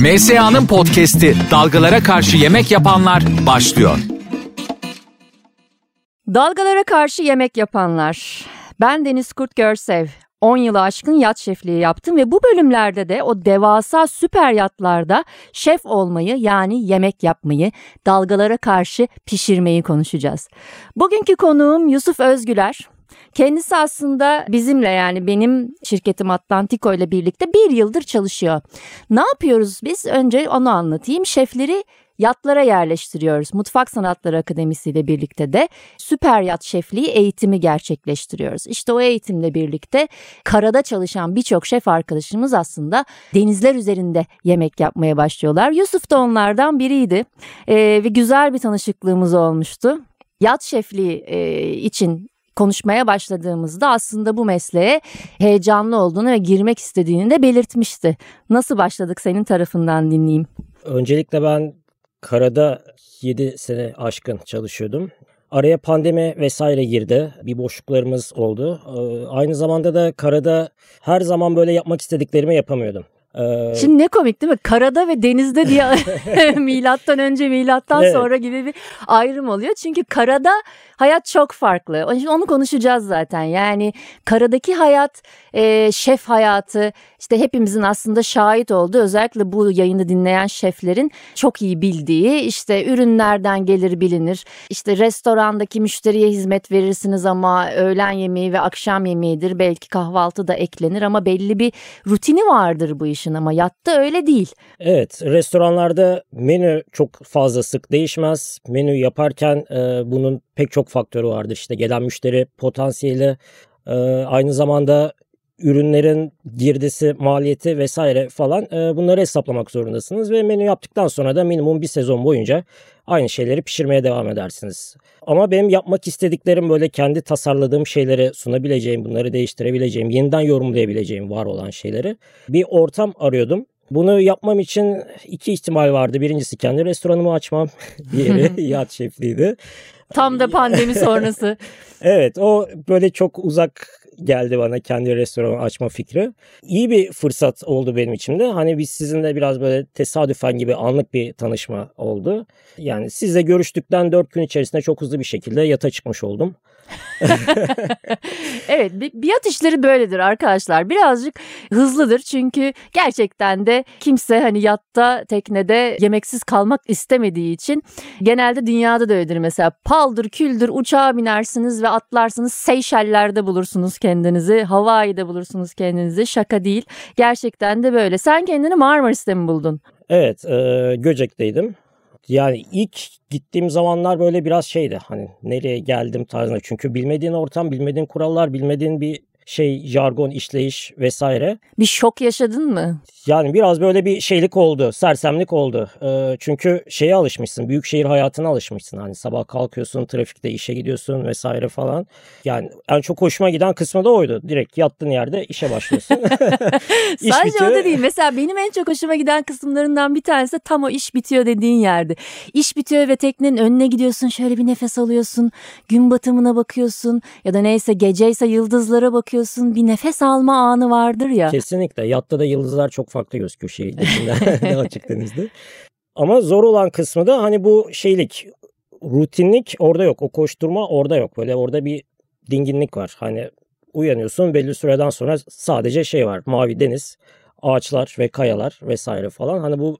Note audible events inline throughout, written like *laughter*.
MSA'nın podcast'i Dalgalara Karşı Yemek Yapanlar başlıyor. Dalgalara karşı yemek yapanlar. Ben Deniz Kurt Görsev. 10 yılı aşkın yat şefliği yaptım ve bu bölümlerde de o devasa süper yatlarda şef olmayı yani yemek yapmayı, dalgalara karşı pişirmeyi konuşacağız. Bugünkü konuğum Yusuf Özgüler. Kendisi aslında bizimle yani benim şirketim Atlantico ile birlikte bir yıldır çalışıyor. Ne yapıyoruz biz? Önce onu anlatayım. Şefleri yatlara yerleştiriyoruz. Mutfak Sanatları Akademisi ile birlikte de süper yat şefliği eğitimi gerçekleştiriyoruz. İşte o eğitimle birlikte karada çalışan birçok şef arkadaşımız aslında denizler üzerinde yemek yapmaya başlıyorlar. Yusuf da onlardan biriydi ee, ve güzel bir tanışıklığımız olmuştu. Yat şefliği e, için konuşmaya başladığımızda aslında bu mesleğe heyecanlı olduğunu ve girmek istediğini de belirtmişti. Nasıl başladık senin tarafından dinleyeyim. Öncelikle ben karada 7 sene aşkın çalışıyordum. Araya pandemi vesaire girdi. Bir boşluklarımız oldu. Ee, aynı zamanda da karada her zaman böyle yapmak istediklerimi yapamıyordum. Ee, Şimdi ne komik değil mi? Karada ve denizde diye *laughs* *laughs* milattan önce milattan evet. sonra gibi bir ayrım oluyor. Çünkü karada hayat çok farklı. Onu konuşacağız zaten. Yani karadaki hayat, e, şef hayatı işte hepimizin aslında şahit olduğu özellikle bu yayını dinleyen şeflerin çok iyi bildiği işte ürünlerden gelir bilinir. İşte restorandaki müşteriye hizmet verirsiniz ama öğlen yemeği ve akşam yemeğidir. Belki kahvaltı da eklenir ama belli bir rutini vardır bu işin ama yatta öyle değil. Evet restoranlarda menü çok fazla sık değişmez. Menü yaparken e, bunun pek çok faktörü vardır. İşte gelen müşteri potansiyeli e, aynı zamanda ürünlerin girdisi, maliyeti vesaire falan e, bunları hesaplamak zorundasınız ve menü yaptıktan sonra da minimum bir sezon boyunca aynı şeyleri pişirmeye devam edersiniz. Ama benim yapmak istediklerim böyle kendi tasarladığım şeyleri sunabileceğim, bunları değiştirebileceğim, yeniden yorumlayabileceğim var olan şeyleri bir ortam arıyordum. Bunu yapmam için iki ihtimal vardı. Birincisi kendi restoranımı açmam. *laughs* Diğeri *laughs* yat şefliğiydi. Tam da pandemi sonrası. *laughs* evet o böyle çok uzak geldi bana kendi restoranı açma fikri. İyi bir fırsat oldu benim için de. Hani biz sizinle biraz böyle tesadüfen gibi anlık bir tanışma oldu. Yani sizle görüştükten dört gün içerisinde çok hızlı bir şekilde yata çıkmış oldum. *laughs* evet biat işleri böyledir arkadaşlar. Birazcık hızlıdır çünkü gerçekten de kimse hani yatta teknede yemeksiz kalmak istemediği için genelde dünyada da öyledir mesela. Paldır küldür uçağa binersiniz ve atlarsınız Seyşeller'de bulursunuz kendinizi. Hawaii'de bulursunuz kendinizi. Şaka değil. Gerçekten de böyle. Sen kendini Marmaris'te mi buldun? Evet, e, Göcek'teydim. Yani ilk gittiğim zamanlar böyle biraz şeydi hani nereye geldim tarzında. Çünkü bilmediğin ortam, bilmediğin kurallar, bilmediğin bir şey jargon işleyiş vesaire. Bir şok yaşadın mı? Yani biraz böyle bir şeylik oldu, sersemlik oldu. Ee, çünkü şeye alışmışsın, büyük şehir hayatına alışmışsın. Hani sabah kalkıyorsun, trafikte işe gidiyorsun vesaire falan. Yani en çok hoşuma giden kısmı da oydu. Direkt yattığın yerde işe başlıyorsun. *laughs* iş Sadece bitiyor. o da değil. Mesela benim en çok hoşuma giden kısımlarından bir tanesi de tam o iş bitiyor dediğin yerde. İş bitiyor ve teknenin önüne gidiyorsun, şöyle bir nefes alıyorsun, gün batımına bakıyorsun ya da neyse geceyse yıldızlara bakıyorsun. Bir nefes alma anı vardır ya. Kesinlikle. Yatta da yıldızlar çok farklı gözüküyor şehir *laughs* dışında *laughs* açık denizde. Ama zor olan kısmı da hani bu şeylik rutinlik orada yok. O koşturma orada yok. Böyle orada bir dinginlik var. Hani uyanıyorsun belli süreden sonra sadece şey var. Mavi deniz, ağaçlar ve kayalar vesaire falan. Hani bu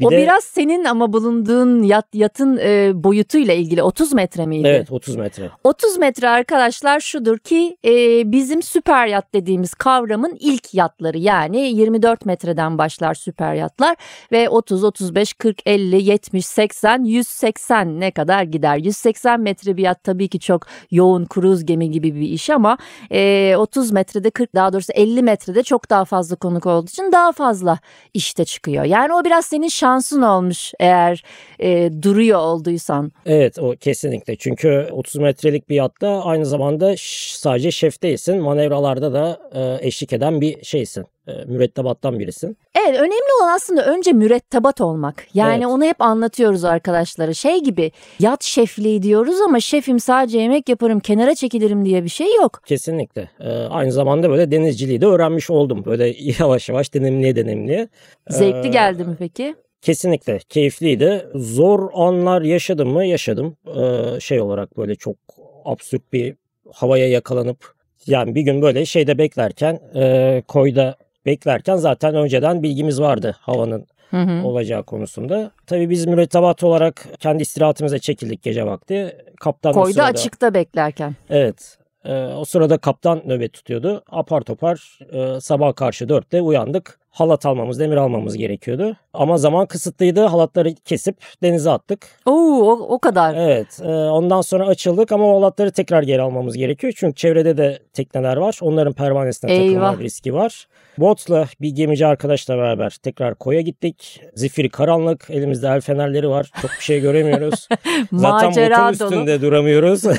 bir o de, biraz senin ama bulunduğun yat yatın e, boyutuyla ilgili 30 metre miydi? Evet 30 metre. 30 metre arkadaşlar şudur ki e, bizim süper yat dediğimiz kavramın ilk yatları yani 24 metreden başlar süper yatlar ve 30, 35, 40, 50, 70, 80, 180 ne kadar gider? 180 metre bir yat tabii ki çok yoğun kruz gemi gibi bir iş ama e, 30 metrede 40 daha doğrusu 50 metrede çok daha fazla konuk olduğu için daha fazla işte çıkıyor. Yani o biraz senin şansın olmuş eğer e, duruyor olduysan. Evet o kesinlikle çünkü 30 metrelik bir yatta aynı zamanda sadece şef değilsin manevralarda da e, eşlik eden bir şeysin e, mürettebattan birisin. Evet önemli olan aslında önce mürettebat olmak. Yani Evet. onu hep anlatıyoruz arkadaşlara. Şey gibi yat şefliği diyoruz ama şefim sadece yemek yaparım kenara çekilirim diye bir şey yok. Kesinlikle. Ee, aynı zamanda böyle denizciliği de öğrenmiş oldum. Böyle *laughs* yavaş yavaş deneyimliye deneyimliye. Zevkli Ee, geldi mi peki? Kesinlikle keyifliydi. Zor anlar yaşadım mı? Yaşadım. Ee, şey olarak böyle çok absürt bir havaya yakalanıp yani bir gün böyle şeyde beklerken e, koyda beklerken zaten önceden bilgimiz vardı havanın Hı hı. olacağı konusunda. Tabii biz mürettebat olarak kendi istirahatimize çekildik gece vakti. Kaptan o Koyda sırada- açıkta beklerken. Evet. Ee, o sırada kaptan nöbet tutuyordu. Apar topar e, sabah karşı dörtte uyandık. Halat almamız, demir almamız gerekiyordu. Ama zaman kısıtlıydı. Halatları kesip denize attık. Oo o, o kadar. Evet. e, ondan sonra açıldık ama o halatları tekrar geri almamız gerekiyor. Çünkü çevrede de tekneler var. Onların pervanesine Eyvah. takılma riski var. Botla bir gemici arkadaşla beraber tekrar koya gittik. Zifiri karanlık. Elimizde el fenerleri var. Çok bir şey göremiyoruz. *laughs* Zaten Macera botun dolu. üstünde duramıyoruz. *laughs*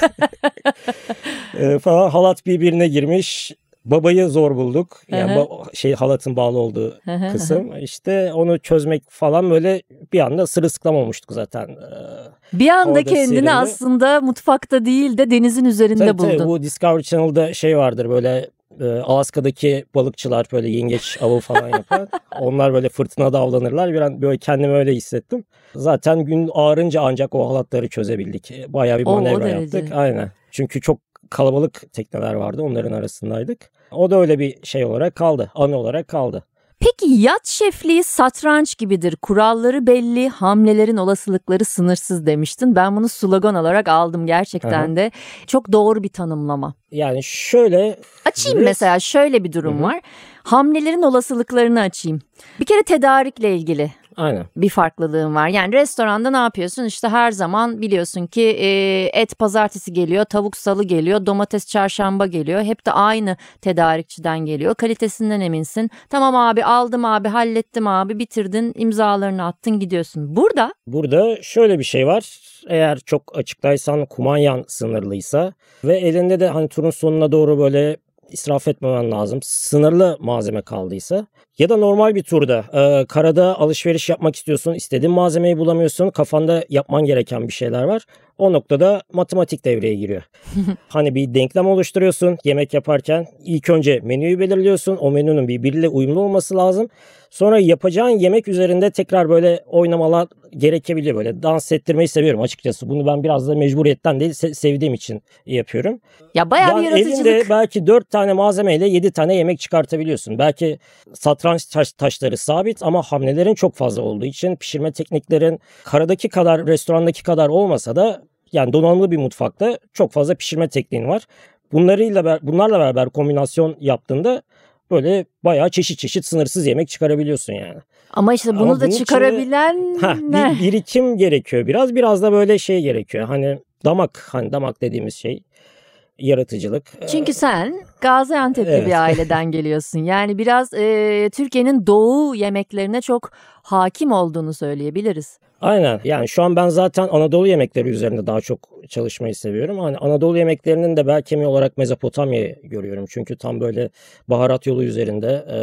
Ee, falan halat birbirine girmiş. Babayı zor bulduk. Yani ba- şey halatın bağlı olduğu kısım. İşte onu çözmek falan böyle bir anda sırılsıklam olmuştuk zaten. Ee, Bir anda Orada kendini serili. aslında mutfakta değil de denizin üzerinde tabii, tabii, buldun. bu Discovery Channel'da şey vardır böyle e, Alaska'daki balıkçılar böyle yengeç avı falan yapar. *laughs* Onlar böyle fırtınada avlanırlar. Bir an böyle kendimi öyle hissettim. Zaten gün ağarınca ancak o halatları çözebildik. E, Bayağı bir O- o manevra derece. yaptık. Aynen. Çünkü çok kalabalık tekneler vardı. Onların arasındaydık. O da öyle bir şey olarak kaldı. Anı olarak kaldı. Peki yat şefliği satranç gibidir. Kuralları belli, hamlelerin olasılıkları sınırsız demiştin. Ben bunu slogan olarak aldım gerçekten de. Çok doğru bir tanımlama. Yani şöyle Açayım Res- mesela şöyle bir durum Hı hı. var. Hamlelerin olasılıklarını açayım. Bir kere tedarikle ilgili aynen. bir farklılığım var. Yani restoranda ne yapıyorsun? İşte her zaman biliyorsun ki e, et pazartesi geliyor, tavuk salı geliyor, domates çarşamba geliyor. Hep de aynı tedarikçiden geliyor. Kalitesinden eminsin. Tamam abi aldım abi hallettim abi bitirdin imzalarını attın gidiyorsun. Burada Burada şöyle bir şey var. Eğer çok açıktaysan kumanyan sınırlıysa ve elinde de hani turun sonuna doğru böyle israf etmemen lazım. Sınırlı malzeme kaldıysa ya da normal bir turda e, karada alışveriş yapmak istiyorsun. istediğin malzemeyi bulamıyorsun. Kafanda yapman gereken bir şeyler var. O noktada matematik devreye giriyor. *laughs* hani bir denklem oluşturuyorsun yemek yaparken. İlk önce menüyü belirliyorsun. O menünün birbiriyle uyumlu olması lazım. Sonra yapacağın yemek üzerinde tekrar böyle oynamalar gerekebiliyor. Böyle dans ettirmeyi seviyorum açıkçası. Bunu ben biraz da mecburiyetten değil se- sevdiğim için yapıyorum. ya bayağı bir Yani yaratıcılık. elinde belki 4 tane malzemeyle 7 tane yemek çıkartabiliyorsun. Belki satranç taş, taşları sabit ama hamlelerin çok fazla olduğu için pişirme tekniklerin karadaki kadar restorandaki kadar olmasa da yani donanımlı bir mutfakta çok fazla pişirme tekniğin var. Bunlarıyla bunlarla beraber kombinasyon yaptığında böyle bayağı çeşit çeşit sınırsız yemek çıkarabiliyorsun yani. Ama işte bunu Ama da çıkarabilen *laughs* Heh, bir birikim gerekiyor biraz. Biraz da böyle şey gerekiyor. Hani damak hani damak dediğimiz şey yaratıcılık. Çünkü sen Gaziantep'li Evet. bir *laughs* aileden geliyorsun. Yani biraz e, Türkiye'nin doğu yemeklerine çok hakim olduğunu söyleyebiliriz. Aynen. Yani şu an ben zaten Anadolu yemekleri üzerinde daha çok çalışmayı seviyorum. Hani Anadolu yemeklerinin de bel kemiği olarak Mezopotamya'yı görüyorum. Çünkü tam böyle baharat yolu üzerinde e,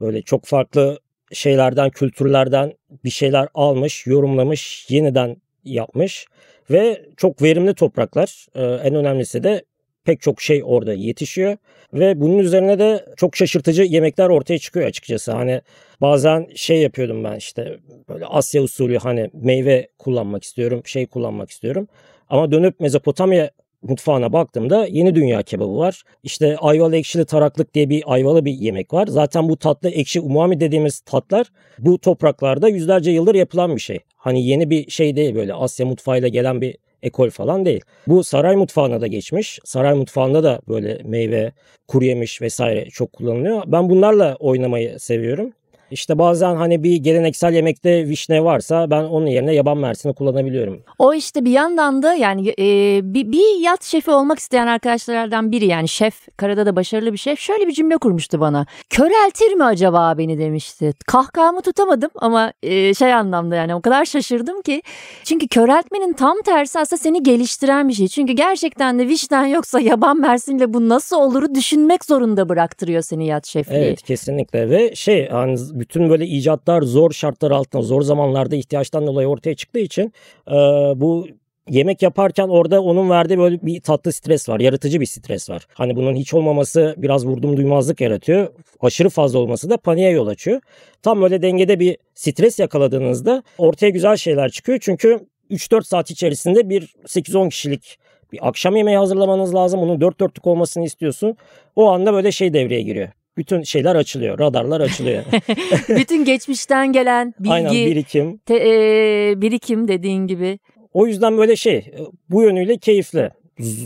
böyle çok farklı şeylerden, kültürlerden bir şeyler almış, yorumlamış, yeniden yapmış ve çok verimli topraklar. E, en önemlisi de pek çok şey orada yetişiyor ve bunun üzerine de çok şaşırtıcı yemekler ortaya çıkıyor açıkçası. Hani bazen şey yapıyordum ben işte böyle Asya usulü hani meyve kullanmak istiyorum, şey kullanmak istiyorum. Ama dönüp Mezopotamya mutfağına baktığımda yeni dünya kebabı var. İşte ayvalı ekşili taraklık diye bir ayvalı bir yemek var. Zaten bu tatlı ekşi umami dediğimiz tatlar bu topraklarda yüzlerce yıldır yapılan bir şey. Hani yeni bir şey değil böyle Asya mutfağıyla gelen bir ekol falan değil. Bu saray mutfağına da geçmiş. Saray mutfağında da böyle meyve, kuru yemiş vesaire çok kullanılıyor. Ben bunlarla oynamayı seviyorum. İşte bazen hani bir geleneksel yemekte vişne varsa ben onun yerine yaban mersini kullanabiliyorum. O işte bir yandan da yani e, bir, bir yat şefi olmak isteyen arkadaşlardan biri yani şef karada da başarılı bir şef şöyle bir cümle kurmuştu bana. Köreltir mi acaba beni demişti. Kahkahamı tutamadım ama e, şey anlamda yani o kadar şaşırdım ki. Çünkü köreltmenin tam tersi aslında seni geliştiren bir şey. Çünkü gerçekten de vişnen yoksa yaban mersinle bu nasıl oluru düşünmek zorunda bıraktırıyor seni yat şefliği. Evet kesinlikle ve şey hani bütün böyle icatlar zor şartlar altında zor zamanlarda ihtiyaçtan dolayı ortaya çıktığı için e, bu yemek yaparken orada onun verdiği böyle bir tatlı stres var. Yaratıcı bir stres var. Hani bunun hiç olmaması biraz vurdum duymazlık yaratıyor. Aşırı fazla olması da paniğe yol açıyor. Tam böyle dengede bir stres yakaladığınızda ortaya güzel şeyler çıkıyor. Çünkü 3-4 saat içerisinde bir 8-10 kişilik bir akşam yemeği hazırlamanız lazım. Bunun dört dörtlük olmasını istiyorsun. O anda böyle şey devreye giriyor bütün şeyler açılıyor. Radarlar açılıyor. *laughs* bütün geçmişten gelen bilgi, Aynen, birikim. Te, e, birikim dediğin gibi. O yüzden böyle şey bu yönüyle keyifli.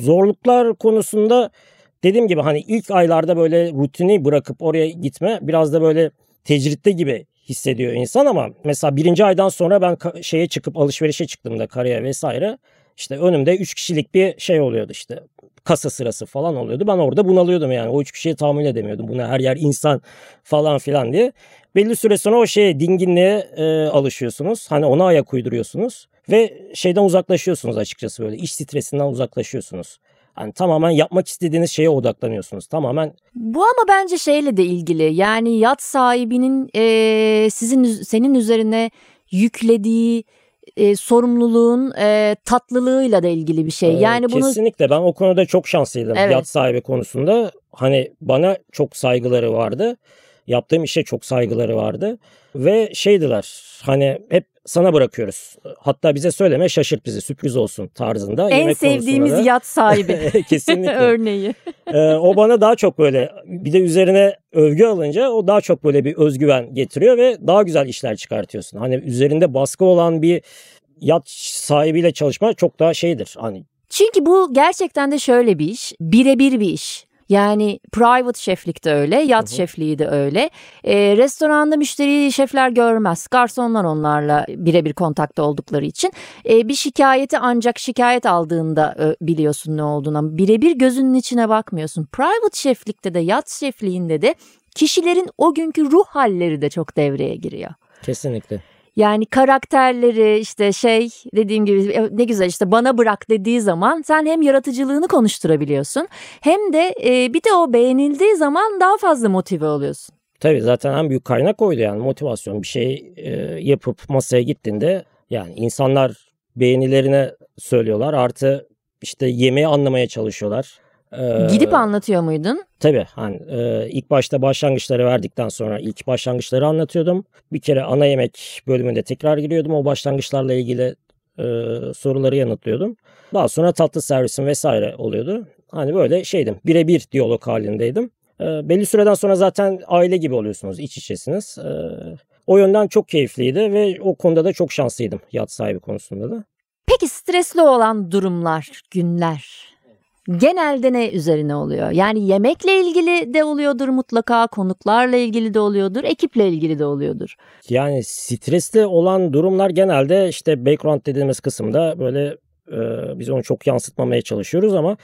Zorluklar konusunda dediğim gibi hani ilk aylarda böyle rutini bırakıp oraya gitme biraz da böyle tecritte gibi hissediyor insan ama mesela birinci aydan sonra ben şeye çıkıp alışverişe çıktığımda karaya vesaire işte önümde 3 kişilik bir şey oluyordu işte kasa sırası falan oluyordu. Ben orada bunalıyordum yani. O üç kişiye tahammül edemiyordum. Buna her yer insan falan filan diye. Belli süre sonra o şeye dinginliğe e, alışıyorsunuz. Hani ona ayak uyduruyorsunuz. Ve şeyden uzaklaşıyorsunuz açıkçası böyle. iş stresinden uzaklaşıyorsunuz. Hani tamamen yapmak istediğiniz şeye odaklanıyorsunuz. Tamamen. Bu ama bence şeyle de ilgili. Yani yat sahibinin e, sizin senin üzerine yüklediği e, sorumluluğun e, tatlılığıyla da ilgili bir şey. Yani bunu kesinlikle ben o konuda çok şanslıydım evet. yat sahibi konusunda. Hani bana çok saygıları vardı. Yaptığım işe çok saygıları vardı ve şeydiler. Hani hep sana bırakıyoruz. Hatta bize söyleme şaşırt bizi sürpriz olsun tarzında. En Yemek sevdiğimiz da. yat sahibi. *laughs* Kesinlikle. *laughs* Örneği. ee, o bana daha çok böyle bir de üzerine övgü alınca o daha çok böyle bir özgüven getiriyor ve daha güzel işler çıkartıyorsun. Hani üzerinde baskı olan bir yat sahibiyle çalışma çok daha şeydir. Hani çünkü bu gerçekten de şöyle bir iş. Birebir bir iş. Yani private şeflik de öyle, yat hı hı. şefliği de öyle. E, restoranda müşteriyi şefler görmez. Garsonlar onlarla birebir kontakta oldukları için. E, bir şikayeti ancak şikayet aldığında e, biliyorsun ne olduğunu. Birebir gözünün içine bakmıyorsun. Private şeflikte de yat şefliğinde de kişilerin o günkü ruh halleri de çok devreye giriyor. Kesinlikle. Yani karakterleri işte şey dediğim gibi e, ne güzel işte bana bırak dediği zaman sen hem yaratıcılığını konuşturabiliyorsun hem de e, bir de o beğenildiği zaman daha fazla motive oluyorsun. Tabii zaten en büyük kaynak oydu yani motivasyon bir şey e, yapıp masaya gittiğinde yani insanlar beğenilerine söylüyorlar artı işte yemeği anlamaya çalışıyorlar. Ee, Gidip anlatıyor muydun? Tabii. Hani, e, ilk başta başlangıçları verdikten sonra ilk başlangıçları anlatıyordum. Bir kere ana yemek bölümünde tekrar giriyordum. O başlangıçlarla ilgili e, soruları yanıtlıyordum. Daha sonra tatlı servisim vesaire oluyordu. Hani böyle şeydim. Birebir diyalog halindeydim. E, belli süreden sonra zaten aile gibi oluyorsunuz. iç içesiniz. E, o yönden çok keyifliydi ve o konuda da çok şanslıydım yat sahibi konusunda da. Peki stresli olan durumlar, günler genelde ne üzerine oluyor? Yani yemekle ilgili de oluyordur mutlaka, konuklarla ilgili de oluyordur, ekiple ilgili de oluyordur. Yani stresli olan durumlar genelde işte background dediğimiz kısımda böyle e, biz onu çok yansıtmamaya çalışıyoruz ama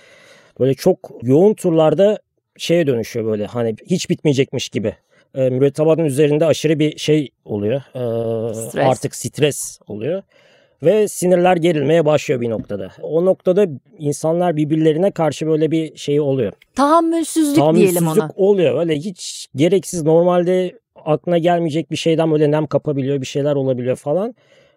böyle çok yoğun turlarda şeye dönüşüyor böyle hani hiç bitmeyecekmiş gibi. E, mürettebatın üzerinde aşırı bir şey oluyor. E, stres. Artık stres oluyor ve sinirler gerilmeye başlıyor bir noktada. O noktada insanlar birbirlerine karşı böyle bir şey oluyor. Tahammülsüzlük, Tahammülsüzlük diyelim ona. oluyor. Öyle hiç gereksiz normalde aklına gelmeyecek bir şeyden böyle nem kapabiliyor bir şeyler olabiliyor falan.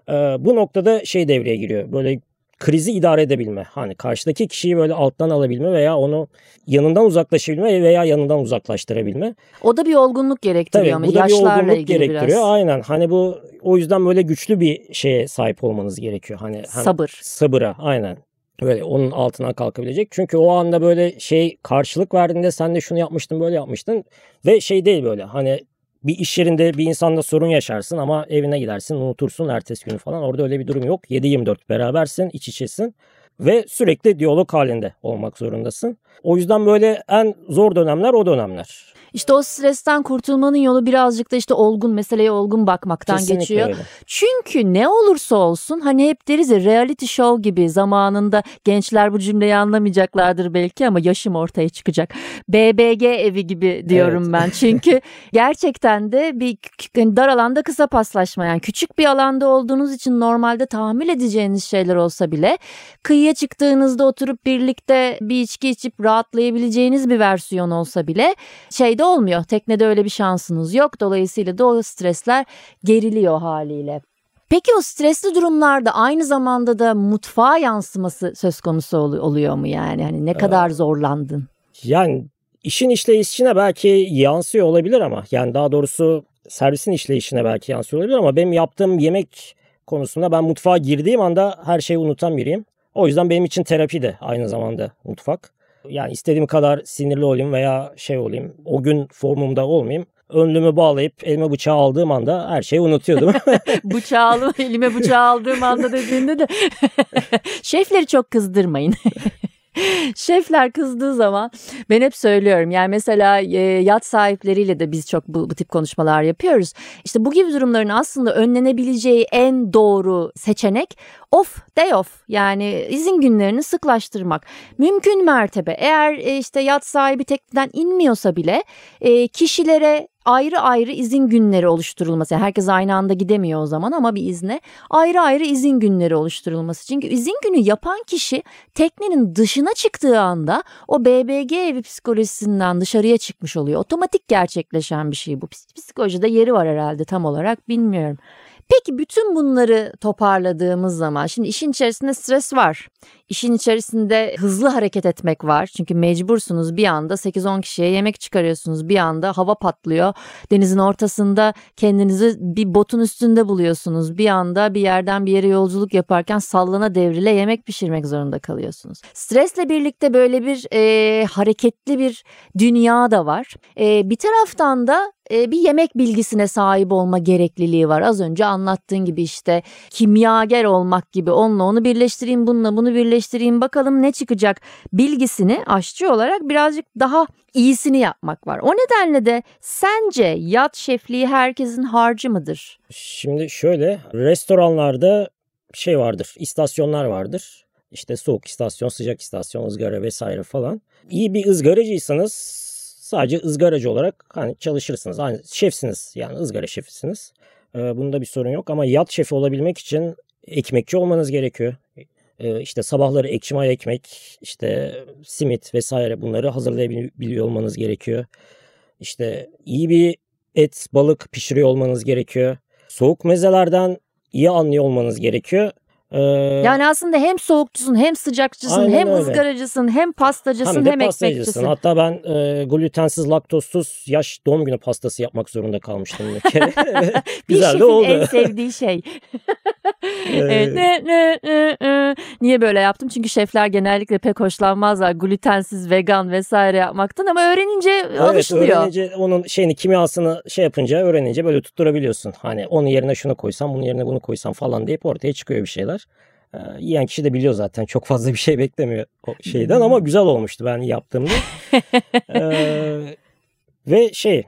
Ee, bu noktada şey devreye giriyor. Böyle krizi idare edebilme. Hani karşıdaki kişiyi böyle alttan alabilme veya onu yanından uzaklaşabilme veya yanından uzaklaştırabilme. O da bir olgunluk gerektiriyor Tabii, bu da bir olgunluk gerektiriyor. Biraz. Aynen. Hani bu o yüzden böyle güçlü bir şeye sahip olmanız gerekiyor. Hani, hani sabır. Sabıra aynen. Böyle onun altına kalkabilecek. Çünkü o anda böyle şey karşılık verdiğinde sen de şunu yapmıştın böyle yapmıştın. Ve şey değil böyle hani bir iş yerinde bir insanla sorun yaşarsın ama evine gidersin unutursun ertesi günü falan. Orada öyle bir durum yok. 7-24 berabersin iç içesin. ve sürekli diyalog halinde olmak zorundasın. O yüzden böyle en zor dönemler o dönemler. İşte o stresten kurtulmanın yolu birazcık da işte olgun meseleye olgun bakmaktan Kesinlikle geçiyor. öyle. Çünkü ne olursa olsun hani hep deriz ya reality show gibi zamanında gençler bu cümleyi anlamayacaklardır belki ama yaşım ortaya çıkacak. BBG evi gibi diyorum Evet. ben. *laughs* Çünkü gerçekten de bir hani dar alanda kısa paslaşma yani küçük bir alanda olduğunuz için normalde tahammül edeceğiniz şeyler olsa bile kıyıya çıktığınızda oturup birlikte bir içki içip rahatlayabileceğiniz bir versiyon olsa bile şeyde olmuyor. Teknede öyle bir şansınız yok. Dolayısıyla da o stresler geriliyor haliyle. Peki o stresli durumlarda aynı zamanda da mutfağa yansıması söz konusu ol- oluyor mu yani? Hani ne kadar zorlandın? Yani işin işleyişine belki yansıyor olabilir ama yani daha doğrusu servisin işleyişine belki yansıyor olabilir ama benim yaptığım yemek konusunda ben mutfağa girdiğim anda her şeyi unutan biriyim. O yüzden benim için terapi de aynı zamanda mutfak. Yani istediğim kadar sinirli olayım veya şey olayım o gün formumda olmayayım. Önlüğümü bağlayıp elime bıçağı aldığım anda her şeyi unutuyordum. *laughs* *laughs* bıçağı alıp elime bıçağı aldığım anda dediğinde de *laughs* şefleri çok kızdırmayın. *laughs* Şefler kızdığı zaman ben hep söylüyorum yani mesela e, yat sahipleriyle de biz çok bu, bu tip konuşmalar yapıyoruz. İşte bu gibi durumların aslında önlenebileceği en doğru seçenek off day off yani izin günlerini sıklaştırmak. Mümkün mertebe eğer e, işte yat sahibi tekneden inmiyorsa bile e, kişilere ayrı ayrı izin günleri oluşturulması. Herkes aynı anda gidemiyor o zaman ama bir izne ayrı ayrı izin günleri oluşturulması. Çünkü izin günü yapan kişi teknenin dışına çıktığı anda o BBG evi psikolojisinden dışarıya çıkmış oluyor. Otomatik gerçekleşen bir şey bu. Ps- Psikolojide yeri var herhalde tam olarak bilmiyorum. Peki bütün bunları toparladığımız zaman şimdi işin içerisinde stres var. İşin içerisinde hızlı hareket etmek var. Çünkü mecbursunuz bir anda 8-10 kişiye yemek çıkarıyorsunuz. Bir anda hava patlıyor. Denizin ortasında kendinizi bir botun üstünde buluyorsunuz. Bir anda bir yerden bir yere yolculuk yaparken sallana devrile yemek pişirmek zorunda kalıyorsunuz. Stresle birlikte böyle bir e, hareketli bir dünya da var. E, bir taraftan da e, bir yemek bilgisine sahip olma gerekliliği var. Az önce anlattığın gibi işte kimyager olmak gibi onunla onu birleştireyim bununla bunu birleştireyim bakalım ne çıkacak bilgisini aşçı olarak birazcık daha iyisini yapmak var. O nedenle de sence yat şefliği herkesin harcı mıdır? Şimdi şöyle restoranlarda şey vardır istasyonlar vardır. İşte soğuk istasyon, sıcak istasyon, ızgara vesaire falan. İyi bir ızgaracıysanız sadece ızgaracı olarak hani çalışırsınız. Aynı şefsiniz yani ızgara şefisiniz. Ee, bunda bir sorun yok ama yat şefi olabilmek için ekmekçi olmanız gerekiyor. Ee, işte sabahları ekşi maya ekmek, işte simit vesaire bunları hazırlayabiliyor olmanız gerekiyor. İşte iyi bir et, balık pişiriyor olmanız gerekiyor. Soğuk mezelerden iyi anlıyor olmanız gerekiyor. Ee, Yani aslında hem soğukçusun hem sıcakçısın hem öyle. ızgaracısın hem pastacısın hem hem, ekmekçisin. Hatta ben e, glutensiz, laktozsuz yaş doğum günü pastası yapmak zorunda kalmıştım bir kere. Ve *laughs* *laughs* Bir Güzel de oldu. en sevdiği şey. *laughs* Evet, ne, ne, ne, ne. Niye böyle yaptım? Çünkü şefler genellikle pek hoşlanmazlar glutensiz, vegan vesaire yapmaktan ama öğrenince Evet alışılıyor. öğrenince onun şeyini kimyasını şey yapınca öğrenince böyle tutturabiliyorsun. Hani onun yerine şunu koysam bunun yerine bunu koysam falan deyip ortaya çıkıyor bir şeyler. Ee, yiyen kişi de biliyor zaten çok fazla bir şey beklemiyor o şeyden ama güzel olmuştu ben yaptığımda. *laughs* Ee, ve şey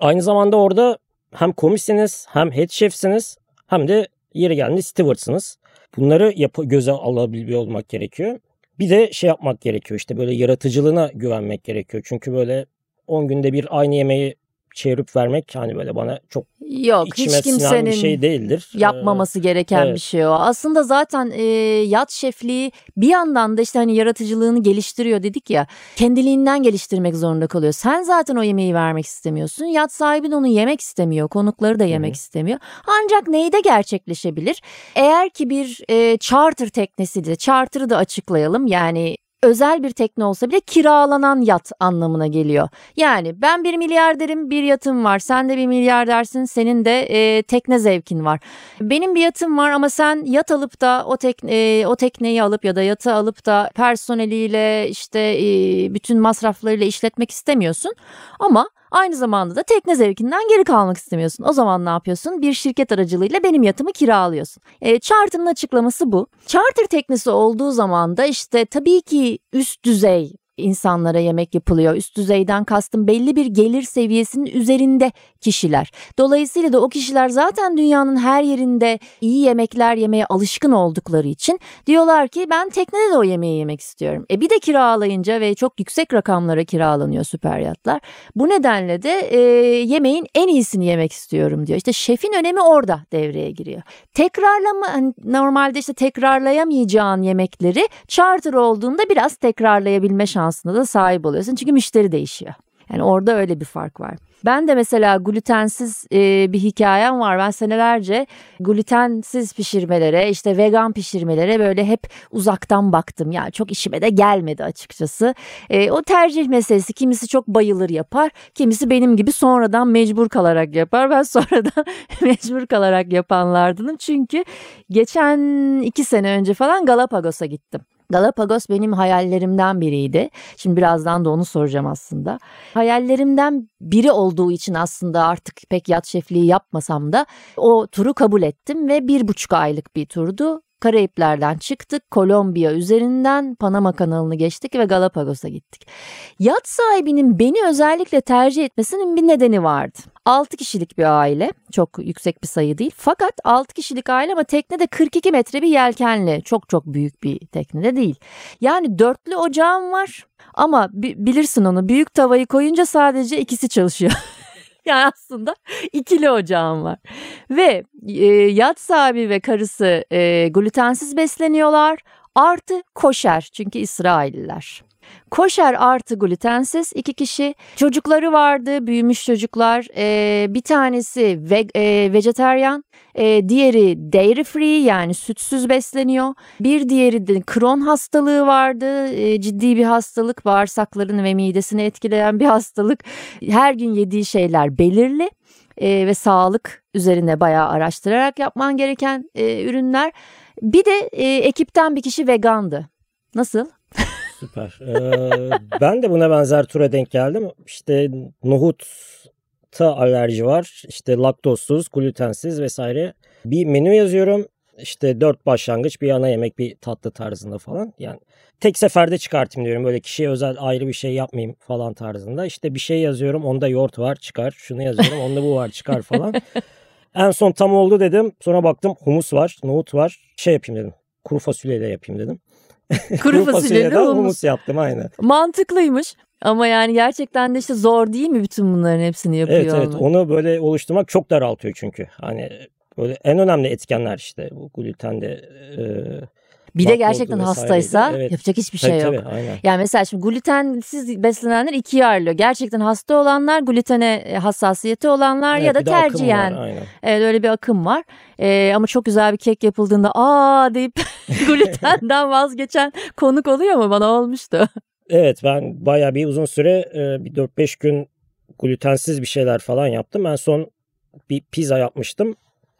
aynı zamanda orada hem komissiniz hem head chef'siniz hem de yeri geldiğinde steward'sınız. Bunları yap- göze alabiliyor olmak gerekiyor. Bir de şey yapmak gerekiyor işte böyle yaratıcılığına güvenmek gerekiyor. Çünkü böyle 10 günde bir aynı yemeği çevirip vermek hani böyle bana çok Yok içime hiç kimsenin bir şey değildir. Ee, yapmaması gereken evet. bir şey o. Aslında zaten e, yat şefliği bir yandan da işte hani yaratıcılığını geliştiriyor dedik ya. Kendiliğinden geliştirmek zorunda kalıyor. Sen zaten o yemeği vermek istemiyorsun. Yat sahibi de onu yemek istemiyor. Konukları da yemek istemiyor. Ancak neyde gerçekleşebilir? Eğer ki bir e, charter teknesi de charter'ı da açıklayalım. Yani özel bir tekne olsa bile kiralanan yat anlamına geliyor. Yani ben bir milyarderim bir yatım var sen de bir milyardersin senin de e, tekne zevkin var. Benim bir yatım var ama sen yat alıp da o, tekne, e, o tekneyi alıp ya da yatı alıp da personeliyle işte e, bütün masraflarıyla işletmek istemiyorsun. Ama Aynı zamanda da tekne zevkinden geri kalmak istemiyorsun. O zaman ne yapıyorsun? Bir şirket aracılığıyla benim yatımı kiralıyorsun. E, charter'ın açıklaması bu. Charter teknesi olduğu zaman da işte tabii ki üst düzey insanlara yemek yapılıyor. Üst düzeyden kastım belli bir gelir seviyesinin üzerinde kişiler. Dolayısıyla da o kişiler zaten dünyanın her yerinde iyi yemekler yemeye alışkın oldukları için diyorlar ki ben teknede de o yemeği yemek istiyorum. E bir de kiralayınca ve çok yüksek rakamlara kiralanıyor süper yatlar. Bu nedenle de e, yemeğin en iyisini yemek istiyorum diyor. İşte şefin önemi orada devreye giriyor. Tekrarlama hani normalde işte tekrarlayamayacağın yemekleri charter olduğunda biraz tekrarlayabilme şansı şansına da sahip oluyorsun. Çünkü müşteri değişiyor. Yani orada öyle bir fark var. Ben de mesela glutensiz e, bir hikayem var. Ben senelerce glutensiz pişirmelere, işte vegan pişirmelere böyle hep uzaktan baktım. Ya yani çok işime de gelmedi açıkçası. E, o tercih meselesi. Kimisi çok bayılır yapar, kimisi benim gibi sonradan mecbur kalarak yapar. Ben *laughs* sonradan mecbur kalarak yapanlardanım. Çünkü geçen iki sene önce falan Galapagos'a gittim. Galapagos benim hayallerimden biriydi. Şimdi birazdan da onu soracağım aslında. Hayallerimden biri olduğu için aslında artık pek yat şefliği yapmasam da o turu kabul ettim ve bir buçuk aylık bir turdu. Karayipler'den çıktık, Kolombiya üzerinden Panama kanalını geçtik ve Galapagos'a gittik. Yat sahibinin beni özellikle tercih etmesinin bir nedeni vardı. 6 kişilik bir aile, çok yüksek bir sayı değil. Fakat 6 kişilik aile ama teknede 42 metre bir yelkenli, çok çok büyük bir teknede değil. Yani dörtlü ocağım var ama bilirsin onu büyük tavayı koyunca sadece ikisi çalışıyor. *laughs* *laughs* Yani aslında ikili ocağım var. Ve e, yat sahibi ve karısı e, glutensiz besleniyorlar. Artı koşer çünkü İsrailliler. Koşer artı glutensiz iki kişi. Çocukları vardı, büyümüş çocuklar. Ee, bir tanesi ve, e, vejeteryan, e, diğeri dairy free yani sütsüz besleniyor. Bir diğeri de kron hastalığı vardı. E, ciddi bir hastalık, bağırsaklarını ve midesini etkileyen bir hastalık. Her gün yediği şeyler belirli e, ve sağlık üzerine bayağı araştırarak yapman gereken e, ürünler. Bir de e, ekipten bir kişi vegandı. Nasıl? Süper. Ee, ben de buna benzer tura denk geldim. İşte nohutta alerji var. İşte laktozsuz, glutensiz vesaire. Bir menü yazıyorum. İşte dört başlangıç, bir ana yemek, bir tatlı tarzında falan. Yani tek seferde çıkartayım diyorum. Böyle kişiye özel ayrı bir şey yapmayayım falan tarzında. İşte bir şey yazıyorum. Onda yoğurt var çıkar. Şunu yazıyorum. Onda bu var çıkar falan. *laughs* en son tam oldu dedim. Sonra baktım humus var, nohut var. Şey yapayım dedim. Kuru fasulyeyle yapayım dedim. Kuru fasulyeden humus. humus yaptım aynen. Mantıklıymış. Ama yani gerçekten de işte zor değil mi bütün bunların hepsini yapıyor Evet evet onu böyle oluşturmak çok daraltıyor çünkü. Hani böyle en önemli etkenler işte bu gluten de e, bir de gerçekten hastaysa evet. yapacak hiçbir şey tabii, yok. Tabii, aynen. Yani mesela şimdi glutensiz beslenenler ikiye ayrılıyor. Gerçekten hasta olanlar, glutene e, hassasiyeti olanlar evet, ya da tercihen. Var, aynen. Evet öyle bir akım var. Ee, ama çok güzel bir kek yapıldığında aa deyip *laughs* glutenden vazgeçen konuk oluyor mu? Bana olmuştu. Evet ben bayağı bir uzun süre e, bir 4-5 gün glutensiz bir şeyler falan yaptım. En son bir pizza yapmıştım.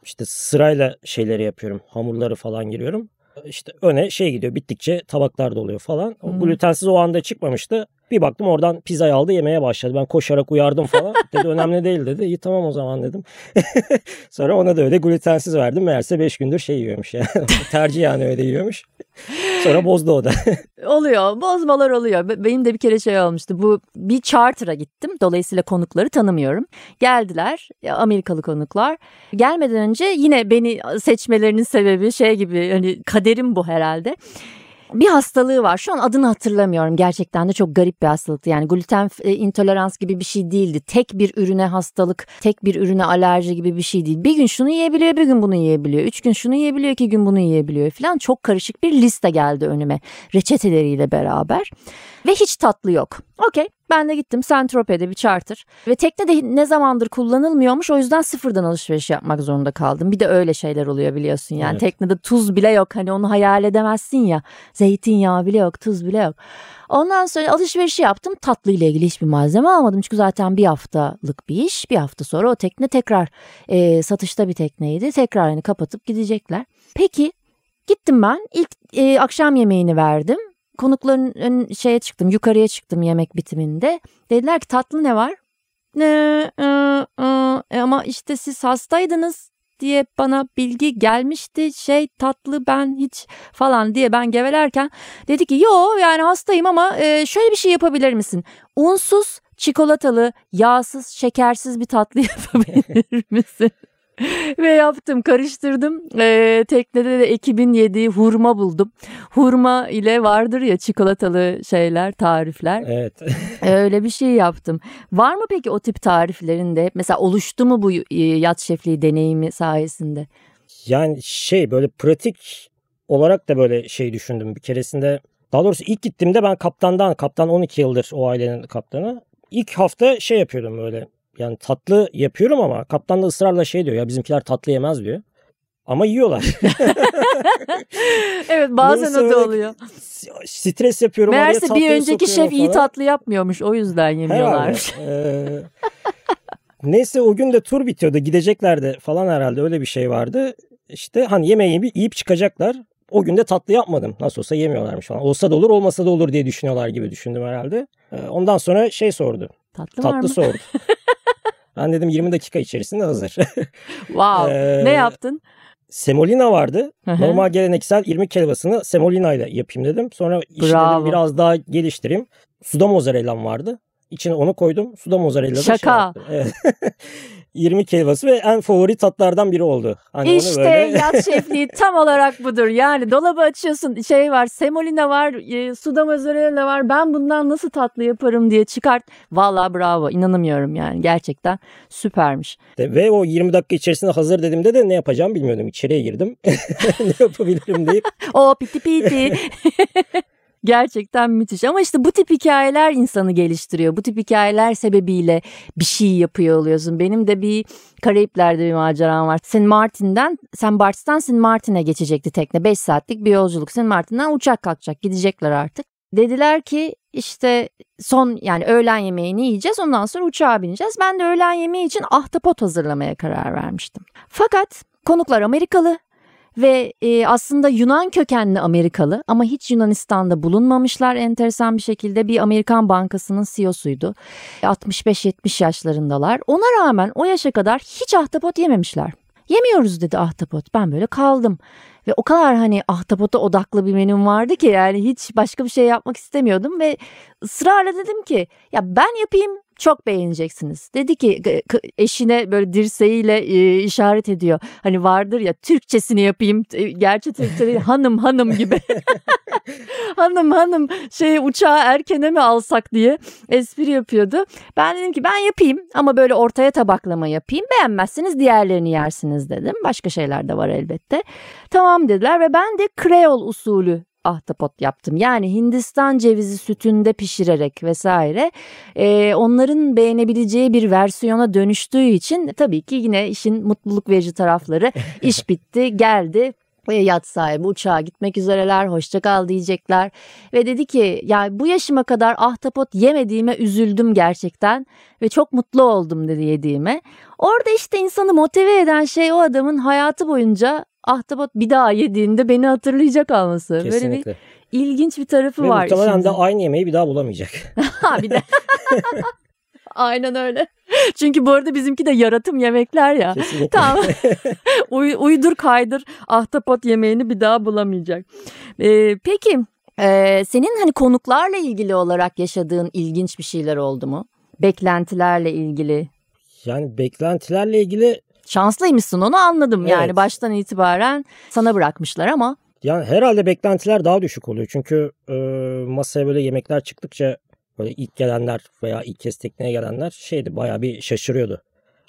İşte sırayla şeyleri yapıyorum. Hamurları falan giriyorum işte öne şey gidiyor bittikçe tabaklar doluyor falan. O hmm. glutensiz o anda çıkmamıştı. Bir baktım oradan pizzayı aldı yemeye başladı. Ben koşarak uyardım falan. *laughs* Dedi önemli değil dedi. İyi tamam o zaman dedim. *laughs* Sonra ona da öyle glutensiz verdim. Meğerse 5 gündür şey yiyormuş yani. *laughs* Tercih yani öyle yiyormuş. Sonra bozdu o da. oluyor. Bozmalar oluyor. Benim de bir kere şey olmuştu. Bu bir charter'a gittim. Dolayısıyla konukları tanımıyorum. Geldiler. Amerikalı konuklar. Gelmeden önce yine beni seçmelerinin sebebi şey gibi hani kaderim bu herhalde bir hastalığı var. Şu an adını hatırlamıyorum. Gerçekten de çok garip bir hastalıktı. Yani gluten e, intolerans gibi bir şey değildi. Tek bir ürüne hastalık, tek bir ürüne alerji gibi bir şey değil. Bir gün şunu yiyebiliyor, bir gün bunu yiyebiliyor. Üç gün şunu yiyebiliyor, iki gün bunu yiyebiliyor falan. Çok karışık bir liste geldi önüme. Reçeteleriyle beraber. Ve hiç tatlı yok. Okey ben de gittim Saint-Tropez'de bir charter ve tekne de ne zamandır kullanılmıyormuş o yüzden sıfırdan alışveriş yapmak zorunda kaldım. Bir de öyle şeyler oluyor biliyorsun yani evet. teknede tuz bile yok hani onu hayal edemezsin ya zeytinyağı bile yok tuz bile yok. Ondan sonra alışverişi yaptım tatlı ile ilgili hiçbir malzeme almadım çünkü zaten bir haftalık bir iş bir hafta sonra o tekne tekrar e, satışta bir tekneydi tekrar yani kapatıp gidecekler. Peki gittim ben ilk e, akşam yemeğini verdim konukların ön şeye çıktım yukarıya çıktım yemek bitiminde. Dediler ki tatlı ne var? e, e, e, ama işte siz hastaydınız diye bana bilgi gelmişti şey tatlı ben hiç falan diye ben gevelerken dedi ki yo yani hastayım ama şöyle bir şey yapabilir misin? Unsuz çikolatalı yağsız şekersiz bir tatlı *laughs* yapabilir misin? *laughs* Ve yaptım karıştırdım ee, teknede de ekibin yediği hurma buldum. Hurma ile vardır ya çikolatalı şeyler tarifler. Evet. Öyle bir şey yaptım. Var mı peki o tip tariflerinde? Mesela oluştu mu bu yat şefliği deneyimi sayesinde? Yani şey böyle pratik olarak da böyle şey düşündüm bir keresinde. Daha doğrusu ilk gittiğimde ben kaptandan, kaptan 12 yıldır o ailenin kaptanı. İlk hafta şey yapıyordum böyle yani tatlı yapıyorum ama kaptan da ısrarla şey diyor ya bizimkiler tatlı yemez diyor. Ama yiyorlar. *laughs* evet bazen o da oluyor. Stres yapıyorum. Meğerse bir önceki şef iyi tatlı yapmıyormuş o yüzden yemiyorlar. ee, neyse o gün de tur bitiyordu gideceklerdi falan herhalde öyle bir şey vardı. İşte hani yemeği yiyip çıkacaklar. O gün de tatlı yapmadım. Nasıl olsa yemiyorlarmış falan. Olsa da olur olmasa da olur diye düşünüyorlar gibi düşündüm herhalde. Ondan sonra şey sordu. Tatlı, tatlı var mı? sordu. *laughs* Ben dedim 20 dakika içerisinde hazır. *laughs* wow. ee, ne yaptın? Semolina vardı. Hı-hı. Normal geleneksel irmik helvasını semolina ile yapayım dedim. Sonra işi dedim biraz daha geliştireyim. Suda mozzarellam vardı. İçine onu koydum. Suda mozzarella da Şaka. şey. Evet. *laughs* 20 helvası ve en favori tatlardan biri oldu. Hani işte böyle... yat *laughs* şefliği tam olarak budur. Yani dolabı açıyorsun şey var semolina var e, suda mozzarella var ben bundan nasıl tatlı yaparım diye çıkart. Valla bravo inanamıyorum yani gerçekten süpermiş. Ve o 20 dakika içerisinde hazır dediğimde de ne yapacağım bilmiyordum. İçeriye girdim *laughs* ne yapabilirim deyip. *laughs* o piti piti. Gerçekten müthiş ama işte bu tip hikayeler insanı geliştiriyor. Bu tip hikayeler sebebiyle bir şey yapıyor oluyorsun. Benim de bir Karayipler'de bir maceram var. St. Martin'den, St. Bart'tan St. Martin'e geçecekti tekne. 5 saatlik bir yolculuk. St. Martin'den uçak kalkacak. Gidecekler artık. Dediler ki işte son yani öğlen yemeğini yiyeceğiz ondan sonra uçağa bineceğiz. Ben de öğlen yemeği için ahtapot hazırlamaya karar vermiştim. Fakat konuklar Amerikalı ve e, aslında Yunan kökenli Amerikalı ama hiç Yunanistan'da bulunmamışlar enteresan bir şekilde bir Amerikan bankasının CEO'suydu. 65-70 yaşlarındalar. Ona rağmen o yaşa kadar hiç ahtapot yememişler. Yemiyoruz dedi ahtapot. Ben böyle kaldım. Ve o kadar hani ahtapota odaklı bir menüm vardı ki yani hiç başka bir şey yapmak istemiyordum ve ısrarla dedim ki ya ben yapayım çok beğeneceksiniz. Dedi ki eşine böyle dirseğiyle e, işaret ediyor. Hani vardır ya Türkçesini yapayım. Gerçi Türkçe değil *laughs* hanım hanım gibi. *laughs* hanım hanım şey uçağı erkene mi alsak diye espri yapıyordu. Ben dedim ki ben yapayım ama böyle ortaya tabaklama yapayım. Beğenmezseniz diğerlerini yersiniz dedim. Başka şeyler de var elbette. Tamam dediler ve ben de Kreol usulü ahtapot yaptım. Yani Hindistan cevizi sütünde pişirerek vesaire e, onların beğenebileceği bir versiyona dönüştüğü için tabii ki yine işin mutluluk verici tarafları *laughs* iş bitti geldi yat sahibi uçağa gitmek üzereler hoşça kal diyecekler ve dedi ki ya bu yaşıma kadar ahtapot yemediğime üzüldüm gerçekten ve çok mutlu oldum dedi yediğime. Orada işte insanı motive eden şey o adamın hayatı boyunca ahtapot bir daha yediğinde beni hatırlayacak olması. Kesinlikle. Böyle bir ilginç bir tarafı Ve var. Muhtemelen de aynı yemeği bir daha bulamayacak. *laughs* ha bir de. *laughs* Aynen öyle. Çünkü bu arada bizimki de yaratım yemekler ya. Kesinlikle. Tamam. *laughs* Uy, uydur kaydır ahtapot yemeğini bir daha bulamayacak. Ee, peki e, senin hani konuklarla ilgili olarak yaşadığın ilginç bir şeyler oldu mu? Beklentilerle ilgili. Yani beklentilerle ilgili şanslıymışsın onu anladım evet. yani baştan itibaren sana bırakmışlar ama. Yani herhalde beklentiler daha düşük oluyor çünkü e, masaya böyle yemekler çıktıkça böyle ilk gelenler veya ilk kez tekneye gelenler şeydi bayağı bir şaşırıyordu.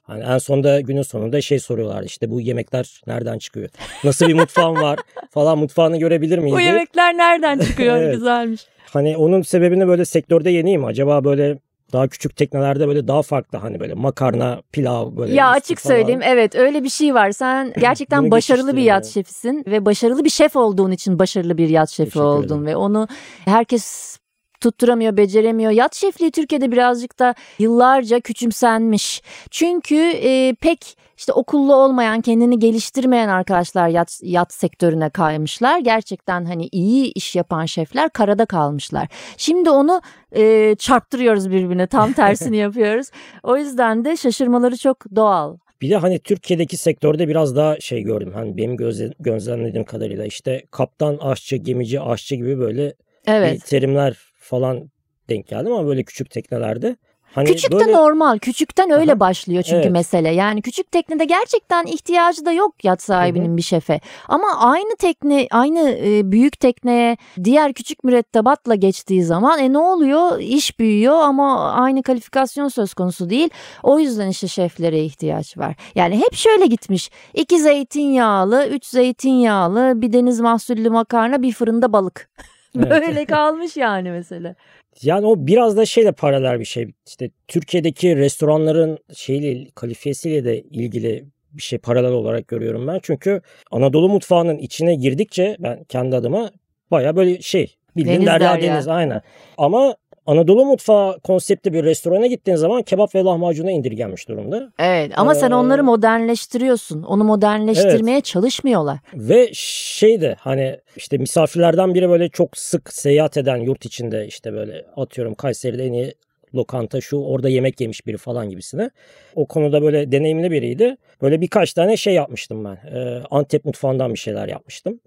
Hani en sonunda günün sonunda şey soruyorlar işte bu yemekler nereden çıkıyor? Nasıl bir mutfağın *laughs* var falan mutfağını görebilir miyiz? Bu yemekler nereden çıkıyor? *laughs* evet. Güzelmiş. Hani onun sebebini böyle sektörde yeniyim. Acaba böyle daha küçük teknelerde böyle daha farklı hani böyle makarna, pilav böyle. Ya açık falan. söyleyeyim evet öyle bir şey var. Sen *clears throat* gerçekten başarılı bir yat şefisin ve başarılı bir şef olduğun için başarılı bir yat şefi oldun ve onu herkes tutturamıyor, beceremiyor. Yat şefliği Türkiye'de birazcık da yıllarca küçümsenmiş. Çünkü e, pek işte okullu olmayan, kendini geliştirmeyen arkadaşlar yat, yat sektörüne kaymışlar. Gerçekten hani iyi iş yapan şefler karada kalmışlar. Şimdi onu e, çarptırıyoruz birbirine, tam tersini *laughs* yapıyoruz. O yüzden de şaşırmaları çok doğal. Bir de hani Türkiye'deki sektörde biraz daha şey gördüm. Hani benim gözle, gözlemlediğim kadarıyla işte kaptan, aşçı, gemici, aşçı gibi böyle evet. terimler falan denk geldim ama böyle küçük teknelerde. Hani Küçük böyle... de normal. Küçükten öyle Aha. başlıyor çünkü evet. mesele. Yani küçük teknede gerçekten ihtiyacı da yok yat sahibinin Hı-hı. bir şefe. Ama aynı tekne, aynı e, büyük tekneye diğer küçük mürettebatla geçtiği zaman e ne oluyor? İş büyüyor ama aynı kalifikasyon söz konusu değil. O yüzden işte şeflere ihtiyaç var. Yani hep şöyle gitmiş. İki zeytinyağlı, üç zeytinyağlı, bir deniz mahsullü makarna, bir fırında balık. *laughs* Böyle *laughs* kalmış yani mesela. Yani o biraz da şeyle paralel bir şey. İşte Türkiye'deki restoranların şeyle kalifiyesiyle de ilgili bir şey paralel olarak görüyorum ben. Çünkü Anadolu mutfağının içine girdikçe ben kendi adıma baya böyle şey bildiğin deniz derya, derya deniz aynen. Ama Anadolu mutfağı konseptli bir restorana gittiğin zaman kebap ve lahmacuna indirgenmiş durumda. Evet ama ee, sen onları modernleştiriyorsun. Onu modernleştirmeye evet. çalışmıyorlar. Ve şey de hani işte misafirlerden biri böyle çok sık seyahat eden yurt içinde işte böyle atıyorum Kayseri'de en iyi lokanta şu orada yemek yemiş biri falan gibisine. O konuda böyle deneyimli biriydi. Böyle birkaç tane şey yapmıştım ben. Ee, Antep mutfağından bir şeyler yapmıştım.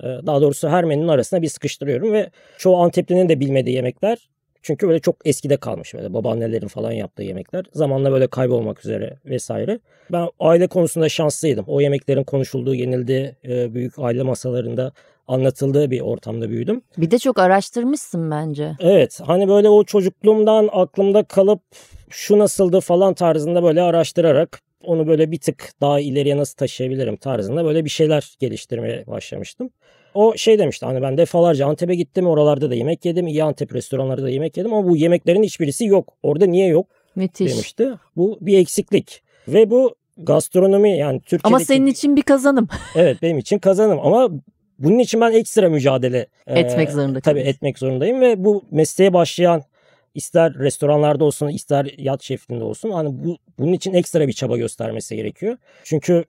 Ee, daha doğrusu her menünün arasına bir sıkıştırıyorum ve çoğu Antepli'nin de bilmediği yemekler çünkü böyle çok eskide kalmış böyle babaannelerin falan yaptığı yemekler. Zamanla böyle kaybolmak üzere vesaire. Ben aile konusunda şanslıydım. O yemeklerin konuşulduğu, yenildiği e, büyük aile masalarında anlatıldığı bir ortamda büyüdüm. Bir de çok araştırmışsın bence. Evet hani böyle o çocukluğumdan aklımda kalıp şu nasıldı falan tarzında böyle araştırarak onu böyle bir tık daha ileriye nasıl taşıyabilirim tarzında böyle bir şeyler geliştirmeye başlamıştım. O şey demişti hani ben defalarca Antep'e gittim oralarda da yemek yedim. iyi Antep restoranlarda da yemek yedim ama bu yemeklerin hiçbirisi yok. Orada niye yok Müthiş. demişti. Bu bir eksiklik. Ve bu gastronomi yani Türkiye'deki... Ama senin için bir kazanım. *laughs* evet benim için kazanım ama bunun için ben ekstra mücadele etmek e, zorunda. Tabii etmek zorundayım ve bu mesleğe başlayan ister restoranlarda olsun ister yat şefliğinde olsun hani bu bunun için ekstra bir çaba göstermesi gerekiyor. Çünkü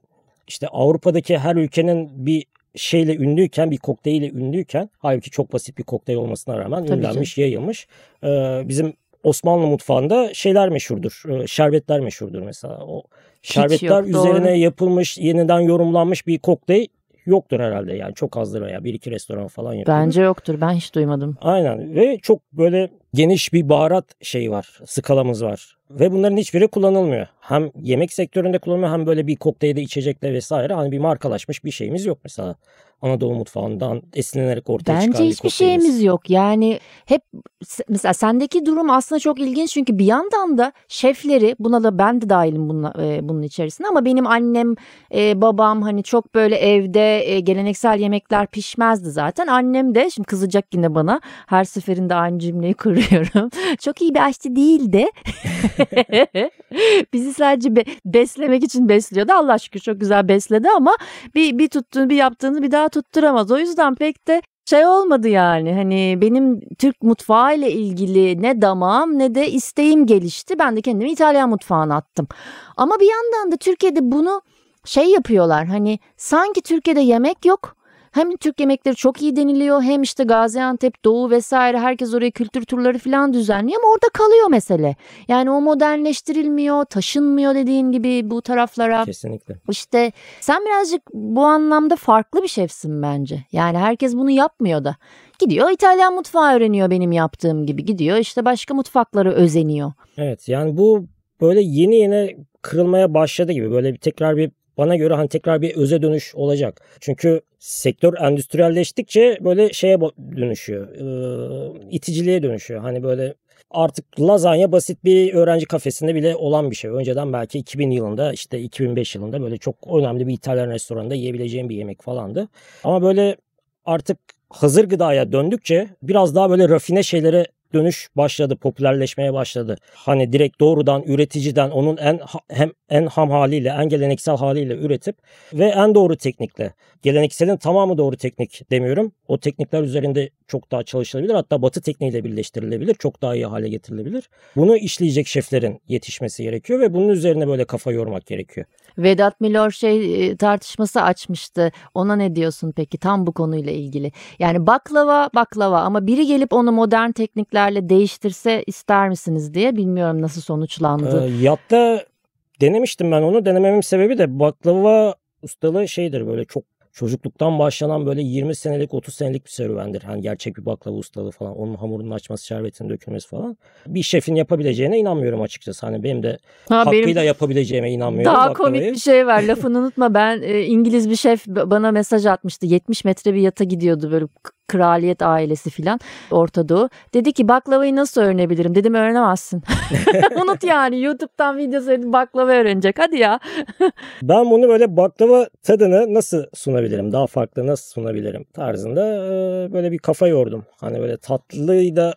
işte Avrupa'daki her ülkenin bir şeyle ünlüyken bir kokteyle ünlüyken halbuki çok basit bir kokteyl olmasına rağmen Tabii ünlenmiş, ki. yayılmış. Ee, bizim Osmanlı mutfağında şeyler meşhurdur. E, şerbetler meşhurdur mesela. O şerbetler yok, üzerine doğru. yapılmış, yeniden yorumlanmış bir kokteyl yoktur herhalde. Yani çok azdır veya bir iki restoran falan yapıyor. Bence yoktur. Ben hiç duymadım. Aynen ve çok böyle geniş bir baharat şeyi var. Skalamız var. Ve bunların hiçbiri kullanılmıyor. Hem yemek sektöründe kullanılmıyor hem böyle bir kokteylde içecekle vesaire. Hani bir markalaşmış bir şeyimiz yok mesela. Anadolu mutfağından esinlenerek ortaya Bence çıkan bir hiçbir şeyimiz yok. Yani hep mesela sendeki durum aslında çok ilginç çünkü bir yandan da şefleri buna da ben de dahilim bununla, e, bunun içerisinde ama benim annem e, babam hani çok böyle evde e, geleneksel yemekler pişmezdi zaten. Annem de şimdi kızacak yine bana her seferinde aynı cümleyi kuruyorum. *laughs* çok iyi bir aşçı değildi. *laughs* Bizi sadece be, beslemek için besliyordu. Allah şükür çok güzel besledi ama bir, bir tuttuğunu bir yaptığını bir daha tutturamaz. O yüzden pek de şey olmadı yani hani benim Türk mutfağı ile ilgili ne damağım ne de isteğim gelişti. Ben de kendimi İtalyan mutfağına attım. Ama bir yandan da Türkiye'de bunu şey yapıyorlar hani sanki Türkiye'de yemek yok hem Türk yemekleri çok iyi deniliyor hem işte Gaziantep, Doğu vesaire herkes oraya kültür turları falan düzenliyor ama orada kalıyor mesele. Yani o modernleştirilmiyor, taşınmıyor dediğin gibi bu taraflara. Kesinlikle. İşte sen birazcık bu anlamda farklı bir şefsin bence. Yani herkes bunu yapmıyor da. Gidiyor İtalyan mutfağı öğreniyor benim yaptığım gibi. Gidiyor işte başka mutfakları özeniyor. Evet yani bu böyle yeni yeni kırılmaya başladı gibi. Böyle bir tekrar bir bana göre hani tekrar bir öze dönüş olacak. Çünkü sektör endüstriyelleştikçe böyle şeye dönüşüyor. E, iticiliğe dönüşüyor. Hani böyle artık lazanya basit bir öğrenci kafesinde bile olan bir şey. Önceden belki 2000 yılında işte 2005 yılında böyle çok önemli bir İtalyan restoranında yiyebileceğim bir yemek falandı. Ama böyle artık hazır gıdaya döndükçe biraz daha böyle rafine şeylere dönüş başladı, popülerleşmeye başladı. Hani direkt doğrudan üreticiden onun en hem en ham haliyle, en geleneksel haliyle üretip ve en doğru teknikle. Gelenekselin tamamı doğru teknik demiyorum. O teknikler üzerinde çok daha çalışılabilir. Hatta batı tekniğiyle birleştirilebilir. Çok daha iyi hale getirilebilir. Bunu işleyecek şeflerin yetişmesi gerekiyor ve bunun üzerine böyle kafa yormak gerekiyor. Vedat Milor şey e, tartışması açmıştı. Ona ne diyorsun peki tam bu konuyla ilgili? Yani baklava baklava ama biri gelip onu modern tekniklerle değiştirse ister misiniz diye bilmiyorum nasıl sonuçlandı. Ee, yatta denemiştim ben onu. Denememin sebebi de baklava ustalığı şeydir böyle çok çocukluktan başlanan böyle 20 senelik 30 senelik bir serüvendir. Hani gerçek bir baklava ustalığı falan. Onun hamurunun açması, şerbetin dökülmesi falan. Bir şefin yapabileceğine inanmıyorum açıkçası. Hani benim de ha, hakkıyla benim yapabileceğime inanmıyorum. Daha baklavayı. komik bir şey var. Lafını unutma ben e, İngiliz bir şef bana mesaj atmıştı. 70 metre bir yata gidiyordu böyle kraliyet ailesi filan Orta Doğu. Dedi ki baklavayı nasıl öğrenebilirim? Dedim öğrenemezsin. *laughs* Unut yani YouTube'dan video seyredip baklava öğrenecek. Hadi ya. *laughs* ben bunu böyle baklava tadını nasıl sunabilirim? Daha farklı nasıl sunabilirim tarzında böyle bir kafa yordum. Hani böyle tatlıyı da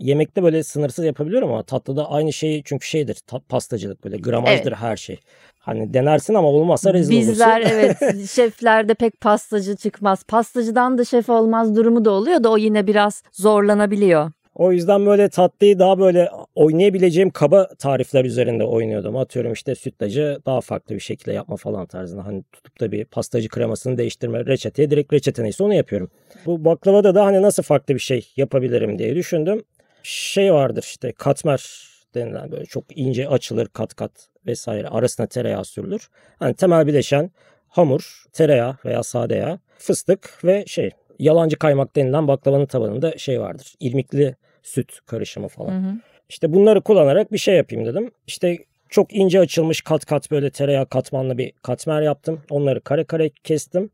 yemekte böyle sınırsız yapabiliyorum ama tatlıda aynı şey çünkü şeydir tat, pastacılık böyle gramajdır evet. her şey. Hani denersin ama olmazsa rezil Bizler, olursun. Bizler *laughs* evet şeflerde pek pastacı çıkmaz. Pastacıdan da şef olmaz durumu da oluyor da o yine biraz zorlanabiliyor. O yüzden böyle tatlıyı daha böyle oynayabileceğim kaba tarifler üzerinde oynuyordum. Atıyorum işte sütlacı daha farklı bir şekilde yapma falan tarzında. Hani tutup da bir pastacı kremasını değiştirme reçeteye direkt reçete neyse onu yapıyorum. Bu baklavada da hani nasıl farklı bir şey yapabilirim diye düşündüm. Şey vardır işte katmer denilen böyle çok ince açılır kat kat vesaire arasına tereyağı sürülür. Hani temel bileşen hamur, tereyağı veya sade yağ, fıstık ve şey yalancı kaymak denilen baklavanın tabanında şey vardır. İrmikli süt karışımı falan. Hı hı. İşte bunları kullanarak bir şey yapayım dedim. İşte çok ince açılmış kat kat böyle tereyağı katmanlı bir katmer yaptım. Onları kare kare kestim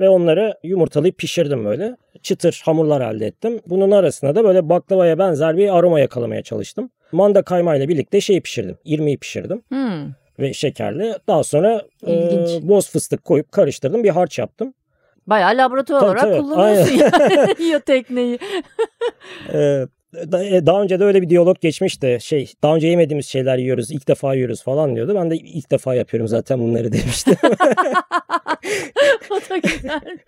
ve onları yumurtalayıp pişirdim böyle. Çıtır hamurlar elde ettim. Bunun arasına da böyle baklavaya benzer bir aroma yakalamaya çalıştım. Manda kaymağıyla birlikte şeyi pişirdim. İrmiği pişirdim. Hmm. Ve şekerli. Daha sonra e, boz fıstık koyup karıştırdım. Bir harç yaptım. Bayağı laboratuvar tabii, olarak tabii. kullanıyorsun yani *laughs* yiyor tekneyi. evet. Daha önce de öyle bir diyalog geçmişti. Şey, daha önce yemediğimiz şeyler yiyoruz, ilk defa yiyoruz falan diyordu. Ben de ilk defa yapıyorum zaten bunları demiştim. *laughs* o da güzel.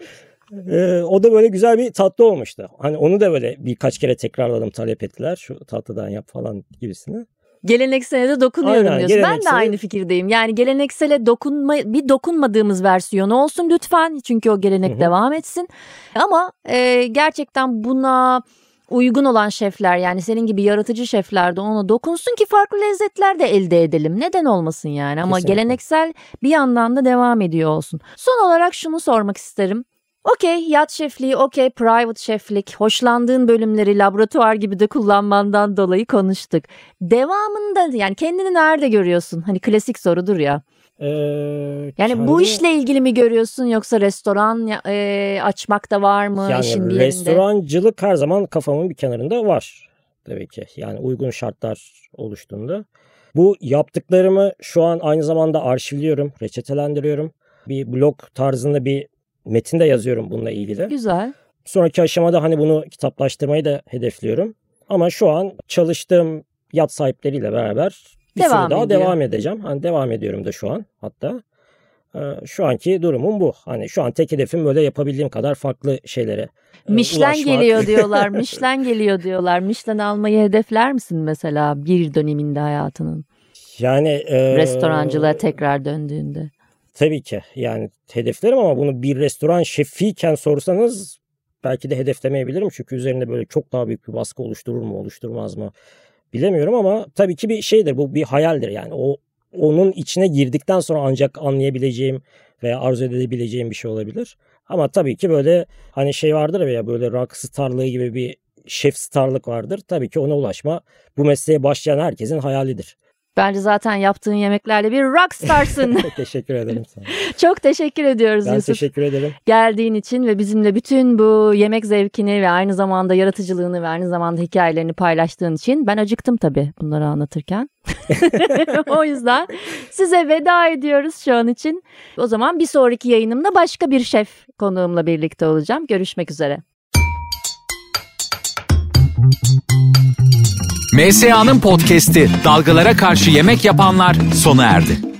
Ee, *laughs* o da böyle güzel bir tatlı olmuştu. Hani onu da böyle birkaç kere tekrarladım talep ettiler. Şu tatlıdan yap falan gibisini. Geleneksele de dokunuyorum Aynen, diyorsun. Geleneksel... Ben de aynı fikirdeyim. Yani geleneksele dokunma bir dokunmadığımız versiyonu olsun lütfen. Çünkü o gelenek Hı-hı. devam etsin. Ama e, gerçekten buna uygun olan şefler yani senin gibi yaratıcı şefler de ona dokunsun ki farklı lezzetler de elde edelim. Neden olmasın yani ama Kesinlikle. geleneksel bir yandan da devam ediyor olsun. Son olarak şunu sormak isterim. Okey yat şefliği, okey private şeflik, hoşlandığın bölümleri laboratuvar gibi de kullanmandan dolayı konuştuk. Devamında yani kendini nerede görüyorsun? Hani klasik sorudur ya. Ee, yani kendi... bu işle ilgili mi görüyorsun yoksa restoran e, açmak da var mı yani işin bir restorancılık her zaman kafamın bir kenarında var tabii ki. Yani uygun şartlar oluştuğunda. Bu yaptıklarımı şu an aynı zamanda arşivliyorum, reçetelendiriyorum. Bir blog tarzında bir metin de yazıyorum bununla ilgili. Güzel. Sonraki aşamada hani bunu kitaplaştırmayı da hedefliyorum. Ama şu an çalıştığım yat sahipleriyle beraber bir devam süre daha ediyor. devam edeceğim. Hani devam ediyorum da şu an hatta. Ee, şu anki durumum bu. Hani şu an tek hedefim böyle yapabildiğim kadar farklı şeylere e, Michelin ulaşmak. geliyor diyorlar. *laughs* Michelin geliyor diyorlar. Michelin almayı hedefler misin mesela bir döneminde hayatının? Yani e, restorancılığa tekrar döndüğünde. Tabii ki yani hedeflerim ama bunu bir restoran şefiyken sorsanız belki de hedeflemeyebilirim. Çünkü üzerinde böyle çok daha büyük bir baskı oluşturur mu oluşturmaz mı bilemiyorum ama tabii ki bir şeydir bu bir hayaldir yani o onun içine girdikten sonra ancak anlayabileceğim veya arzu edebileceğim bir şey olabilir. Ama tabii ki böyle hani şey vardır ya böyle rock starlığı gibi bir şef starlık vardır. Tabii ki ona ulaşma bu mesleğe başlayan herkesin hayalidir. Bence zaten yaptığın yemeklerle bir rockstarsın. *laughs* teşekkür ederim sana. *laughs* Çok teşekkür ediyoruz ben Yusuf. Ben teşekkür ederim. Geldiğin için ve bizimle bütün bu yemek zevkini ve aynı zamanda yaratıcılığını ve aynı zamanda hikayelerini paylaştığın için ben acıktım tabii bunları anlatırken. *laughs* o yüzden size veda ediyoruz şu an için. O zaman bir sonraki yayınımda başka bir şef konuğumla birlikte olacağım. Görüşmek üzere. MSA'nın podcast'i Dalgalara Karşı Yemek Yapanlar sona erdi.